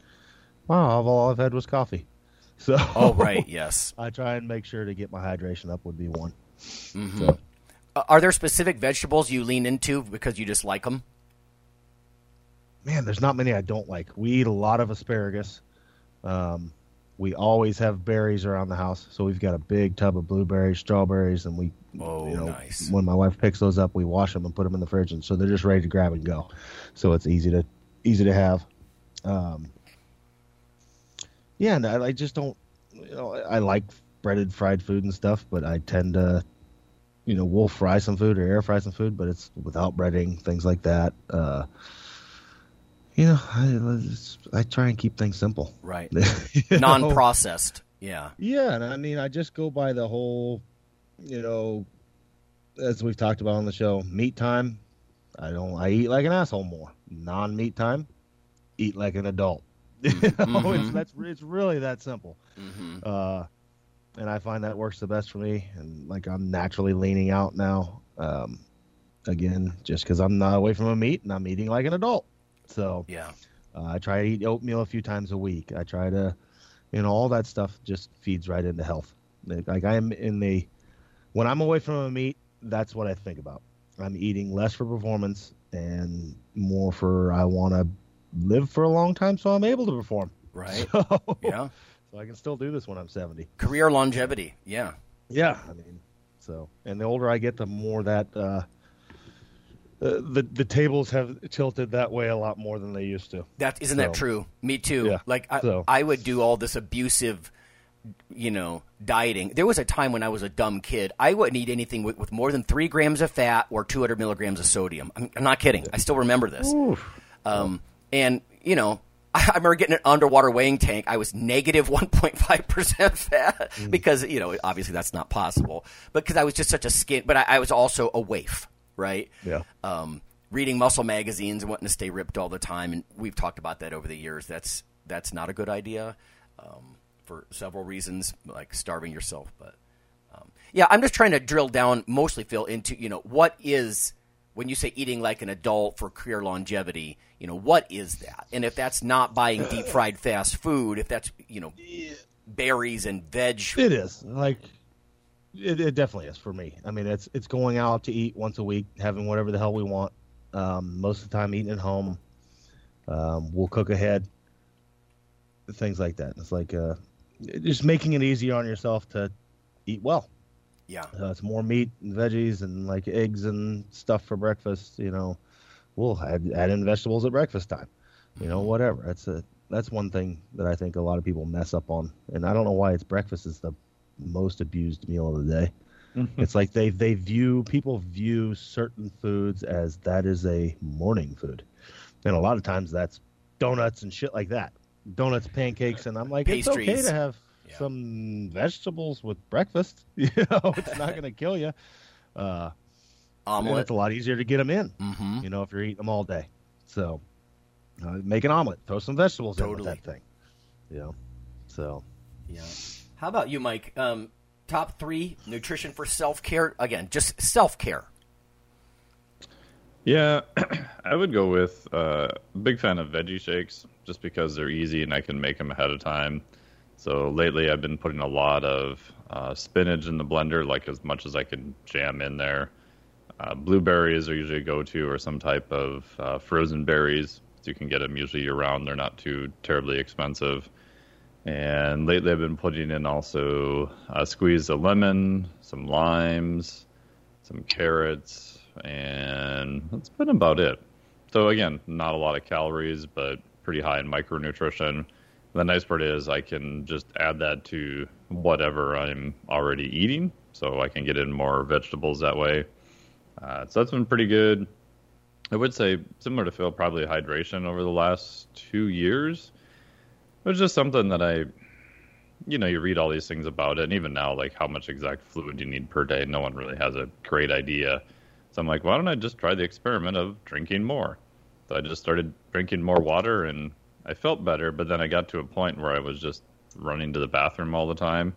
wow, all I've had was coffee. So Oh, right. Yes. I try and make sure to get my hydration up would be one. Mhm. So, Uh, Are there specific vegetables you lean into because you just like them? Man, there's not many I don't like. We eat a lot of asparagus. Um, we always have berries around the house, so we've got a big tub of blueberries, strawberries, and we, oh, you know, nice. when my wife picks those up, we wash them and put them in the fridge, and so they're just ready to grab and go. So it's easy to easy to have. Um, yeah, and I, I just don't. You know, I like breaded fried food and stuff, but I tend to, you know, we'll fry some food or air fry some food, but it's without breading, things like that. Uh, you know, I, I try and keep things simple. Right. Non-processed. Yeah. Yeah, and I mean, I just go by the whole, you know, as we've talked about on the show, meet time. I don't. I eat like an asshole more. Non-meet time, eat like an adult. You know, it's Mhm. that's it's really that simple. hmm Uh, and I find that works the best for me. And like I'm naturally leaning out now. Um, again, just because I'm not away from a meet and I'm eating like an adult. So Yeah. uh, I try to eat oatmeal a few times a week. I try to, you know, all that stuff just feeds right into health. Like, like I'm in the, when I'm away from a meet, that's what I think about. I'm eating less for performance and more for I want to live for a long time so I'm able to perform. Right. So, Yeah. so I can still do this when I'm 70. Career longevity. Yeah. Yeah, I mean, so and the older I get, the more that uh, uh, the the tables have tilted that way a lot more than they used to. That isn't that true? Me too. Yeah. Like I, So- I would do all this abusive, you know, dieting. There was a time when I was a dumb kid. I wouldn't eat anything with, with more than three grams of fat or 200 milligrams of sodium. I'm, I'm not kidding. I still remember this. Um, and you know, I, I remember getting an underwater weighing tank. I was negative 1.5 percent fat because you know, obviously that's not possible. But because I was just such a skin. But I, I was also a waif, right? Yeah. um, reading muscle magazines and wanting to stay ripped all the time. And we've talked about that over the years. That's that's not a good idea um, for several reasons, like starving yourself. But um, yeah, I'm just trying to drill down, mostly Phil, into you know what is when you say eating like an adult for career longevity. You know what is that? And if that's not buying deep fried fast food, if that's you know berries and veg, It is like it, it definitely is for me. I mean, it's it's going out to eat once a week, having whatever the hell we want. Um, most of the time, eating at home. Um, we'll cook ahead. Things like that. It's like uh, just making it easier on yourself to eat well. yeah, Uh, it's more meat and veggies and like eggs and stuff for breakfast. You know, we'll add, add in vegetables at breakfast time. You know, whatever. That's a that's one thing that I think a lot of people mess up on, and I don't know why it's breakfast is the most abused meal of the day. It's like they they view people view certain foods as that is a morning food, and a lot of times that's donuts and shit like that, donuts, pancakes, and I'm like it's okay to have Yeah. some vegetables with breakfast. You know, it's not going to kill you. Uh, and omelet. it's a lot easier to get them in. Mm-hmm. You know, if you're eating them all day. So, uh, make an omelet. Throw some vegetables in with that thing. You know, so Yeah. How about you, Mike? Um, top three nutrition for self care. Again, just self care. Yeah, I would go with uh, big fan of veggie shakes just because they're easy and I can make them ahead of time. So lately, I've been putting a lot of uh, spinach in the blender, like as much as I can jam in there. Uh, blueberries are usually a go-to, or some type of uh, frozen berries. You can get them usually year-round. They're not too terribly expensive. And lately, I've been putting in also a squeeze of lemon, some limes, some carrots, and that's been about it. So again, not a lot of calories, but pretty high in micronutrition. The nice part is I can just add that to whatever I'm already eating. so I can get in more vegetables that way. Uh, so that's been pretty good. I would say similar to Phil, probably hydration over the last two years. It was just something that I, you know, you read all these things about it, and even now, like how much exact fluid you need per day, no one really has a great idea. So I'm like, why don't I just try the experiment of drinking more? So I just started drinking more water, and I felt better. But then I got to a point where I was just running to the bathroom all the time,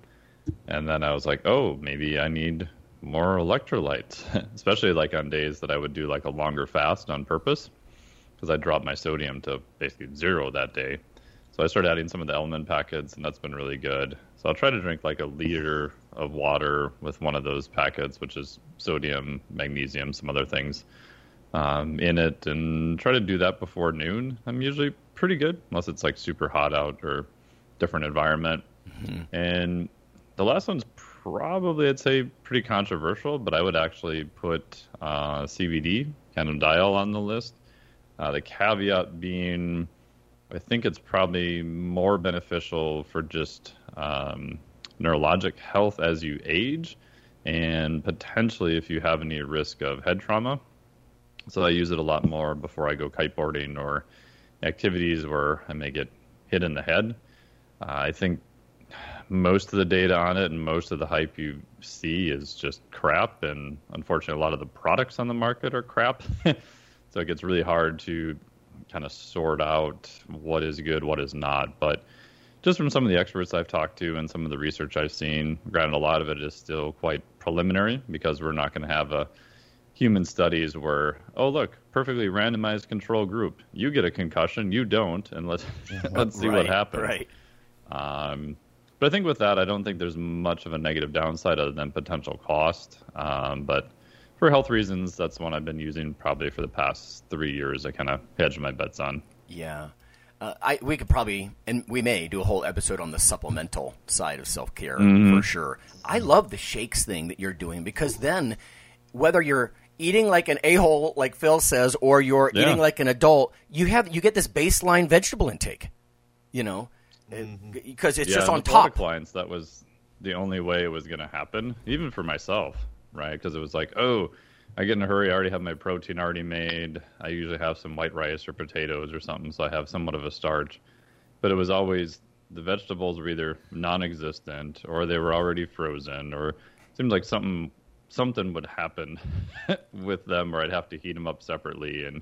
and then I was like, oh, maybe I need more electrolytes, especially like on days that I would do like a longer fast on purpose because I dropped my sodium to basically zero that day. So I started adding some of the LMNT packets, and that's been really good. So I'll try to drink like a liter of water with one of those packets, which is sodium, magnesium, some other things um, in it, and try to do that before noon. I'm usually pretty good, unless it's like super hot out or different environment. Mm-hmm. And the last one's probably I'd say pretty controversial, but I would actually put uh, CBD, cannabidiol, on the list. Uh, the caveat being, I think it's probably more beneficial for just um, neurologic health as you age, and potentially if you have any risk of head trauma. So I use it a lot more before I go kiteboarding or activities where I may get hit in the head. Uh, I think most of the data on it and most of the hype you see is just crap. And unfortunately, a lot of the products on the market are crap. so it gets really hard to kind of sort out what is good, what is not. But just from some of the experts I've talked to and some of the research I've seen, granted, a lot of it is still quite preliminary because we're not going to have a human studies where, oh look, perfectly randomized control group. You get a concussion, you don't, and let's let's see right, what happens. Right. Um, but I think with that, I don't think there's much of a negative downside other than potential cost. Um, but for health reasons, that's one I've been using probably for the past three years. I kind of hedge my bets on. Yeah. Uh, I we could probably and we may do a whole episode on the supplemental side of self care Mhm. for sure. I love the shakes thing that you're doing because then whether you're eating like an a hole like Phil says or you're Yeah. eating like an adult, you have you get this baseline vegetable intake. You know, because it's yeah, just on with of top. clients, that was the only way it was going to happen, even for myself, right? Because it was like, oh, I get in a hurry. I already have my protein already made. I usually have some white rice or potatoes or something, so I have somewhat of a starch. But it was always the vegetables were either non-existent or they were already frozen, or it seemed like something something would happen with them, or I'd have to heat them up separately. And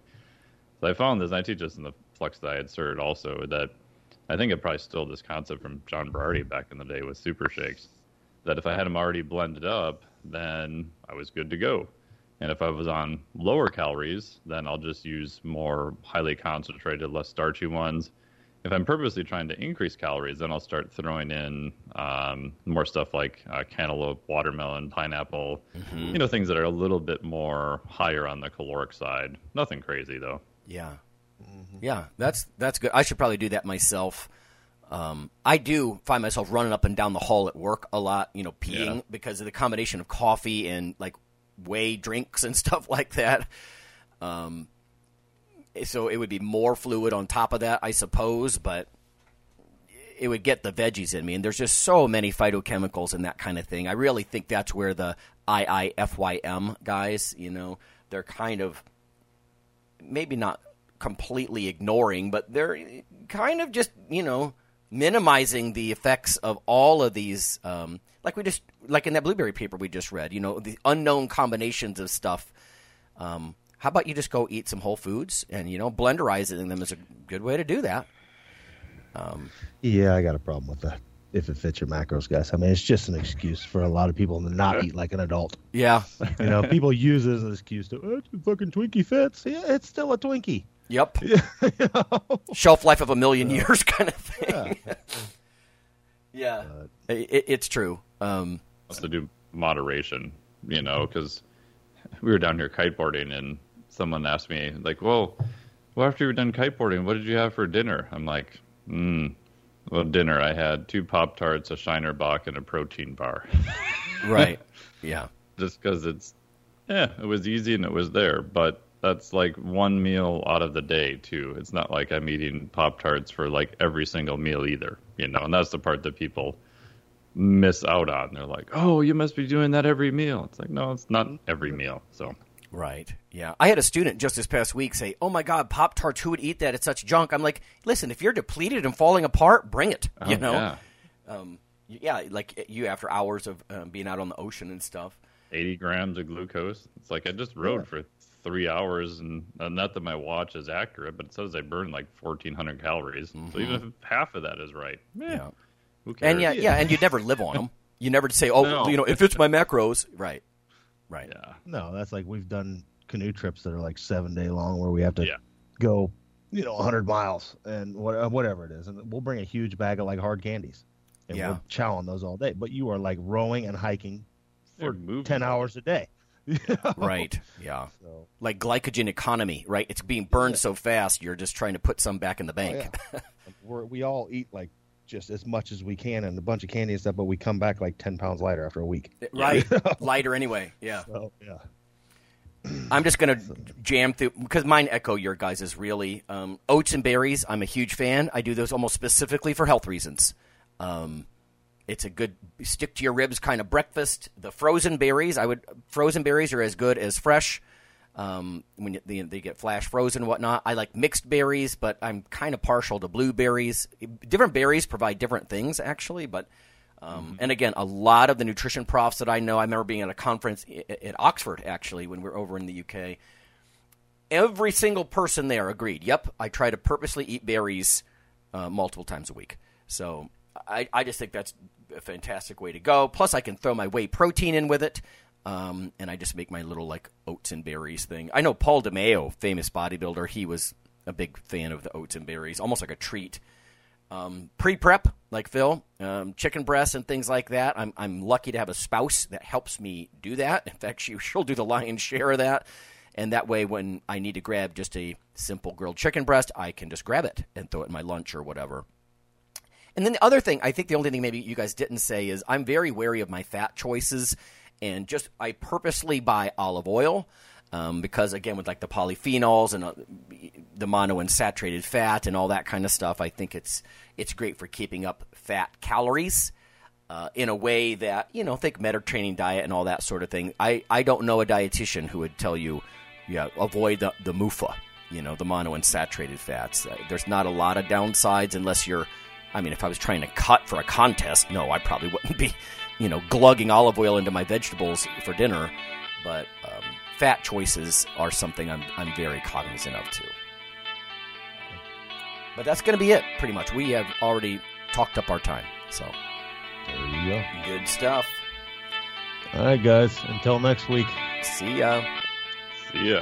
so I found this. And I teach this in the Flex Diet Cert also that I think it probably stole this concept from John Berardi back in the day with super shakes. That if I had them already blended up, then I was good to go. And if I was on lower calories, then I'll just use more highly concentrated, less starchy ones. If I'm purposely trying to increase calories, then I'll start throwing in um, more stuff like uh, cantaloupe, watermelon, pineapple, Mhm. you know, things that are a little bit more higher on the caloric side. Nothing crazy though. Yeah. Yeah, that's that's good. I should probably do that myself. Um, I do find myself running up and down the hall at work a lot, you know, peeing Yeah. because of the combination of coffee and like whey drinks and stuff like that. Um, so it would be more fluid on top of that, I suppose, but it would get the veggies in me. And there's just so many phytochemicals and that kind of thing. I really think that's where the IIFYM guys, you know, they're kind of maybe not completely ignoring, but they're kind of just you know minimizing the effects of all of these. Um, like we just like in that blueberry paper we just read, you know, the unknown combinations of stuff. Um, how about you just go eat some whole foods and you know blenderizing them is a good way to do that. Um, Yeah, I got a problem with that. If it fits your macros, guys. I mean, it's just an excuse for a lot of people to not eat like an adult. Yeah. you know, people use it as an excuse to, oh, fucking Twinkie fits. Yeah, it's still a Twinkie. Yep. Shelf life of a million years, kind of thing. Yeah, It, it's true. Um, has to do moderation, you know, because we were down here kiteboarding and someone asked me, like, well, well, after you were done kiteboarding, what did you have for dinner? I'm like, hmm, well, dinner, I had two Pop Tarts, a Shiner Bock, and a protein bar. right. Yeah. Just because it's, yeah, it was easy and it was there, but that's like one meal out of the day, too. It's not like I'm eating Pop Tarts for like every single meal either, you know, and that's the part that people miss out on. They're like, "Oh, you must be doing that every meal." It's like, no, it's not every meal. So Right. Yeah. I had a student just this past week say, "Oh my God, Pop Tarts! Who would eat that? It's such junk." I'm like, "Listen, if you're depleted and falling apart, bring it." You Oh, know. yeah. Um, yeah, like you after hours of um, being out on the ocean and stuff. 80 grams of glucose. It's like I just rode for three hours, and uh, not that my watch is accurate, but it says I burned like 1,400 calories. So even if half of that is right, eh, Mm-hmm. Yeah. who cares? And yeah, yeah, and you never live on them. You never say, "Oh, No. you know, if it's my macros." Right. Right. yeah. No, that's like we've done canoe trips that are like seven day long where we have to Yeah. go, you know, 100 miles and what, uh, whatever it is. And we'll bring a huge bag of like hard candies and Yeah. we'll chow on those all day. But you are like rowing and hiking for 10 hours a day. Right. Yeah. So, Like glycogen economy, right? It's being burned so fast, you're just trying to put some back in the bank. we're, we all eat like just as much as we can and a bunch of candy and stuff, but we come back like 10 pounds lighter after a week. right. Lighter anyway. Yeah. So, yeah. I'm just gonna jam through because mine echo your guys is really um, oats and berries. I'm a huge fan. I do those almost specifically for health reasons. Um, it's a good stick to your ribs kind of breakfast. The frozen berries, I would frozen berries are as good as fresh. Um, when you, they, they get flash frozen and whatnot, I like mixed berries, but I'm kind of partial to blueberries. Different berries provide different things, actually, but um, And again, a lot of the nutrition profs that I know, I remember being at a conference i- at Oxford actually when we were over in the UK. Every single person there agreed. Yep, I try to purposely eat berries uh, multiple times a week. So I, I just think that's a fantastic way to go. Plus, I can throw my whey protein in with it, um, and I just make my little like oats and berries thing. I know Paul DeMayo, famous bodybuilder, he was a big fan of the oats and berries, almost like a treat um, pre-prep like Phil, um, chicken breasts and things like that. I'm I'm lucky to have a spouse that helps me do that. In fact, she she'll do the lion's share of that, and that way when I need to grab just a simple grilled chicken breast, I can just grab it and throw it in my lunch or whatever. And then the other thing, I think the only thing maybe you guys didn't say is I'm very wary of my fat choices, and just I purposely buy olive oil um, because again with like the polyphenols and uh, the monounsaturated fat and all that kind of stuff, I think it's it's great for keeping up fat calories. Uh, in a way that you know, think Mediterranean diet and all that sort of thing. I, I don't know a dietitian who would tell you, yeah, avoid the, the MUFA, you know, the monounsaturated fats. Uh, there's not a lot of downsides unless you're I mean, if I was trying to cut for a contest, no, I probably wouldn't be, you know, glugging olive oil into my vegetables for dinner. But um, fat choices are something I'm, I'm very cognizant of too. But that's going to be it, pretty much. We have already talked up our time, so There you go. good stuff. All right, guys. Until next week. See ya. See ya.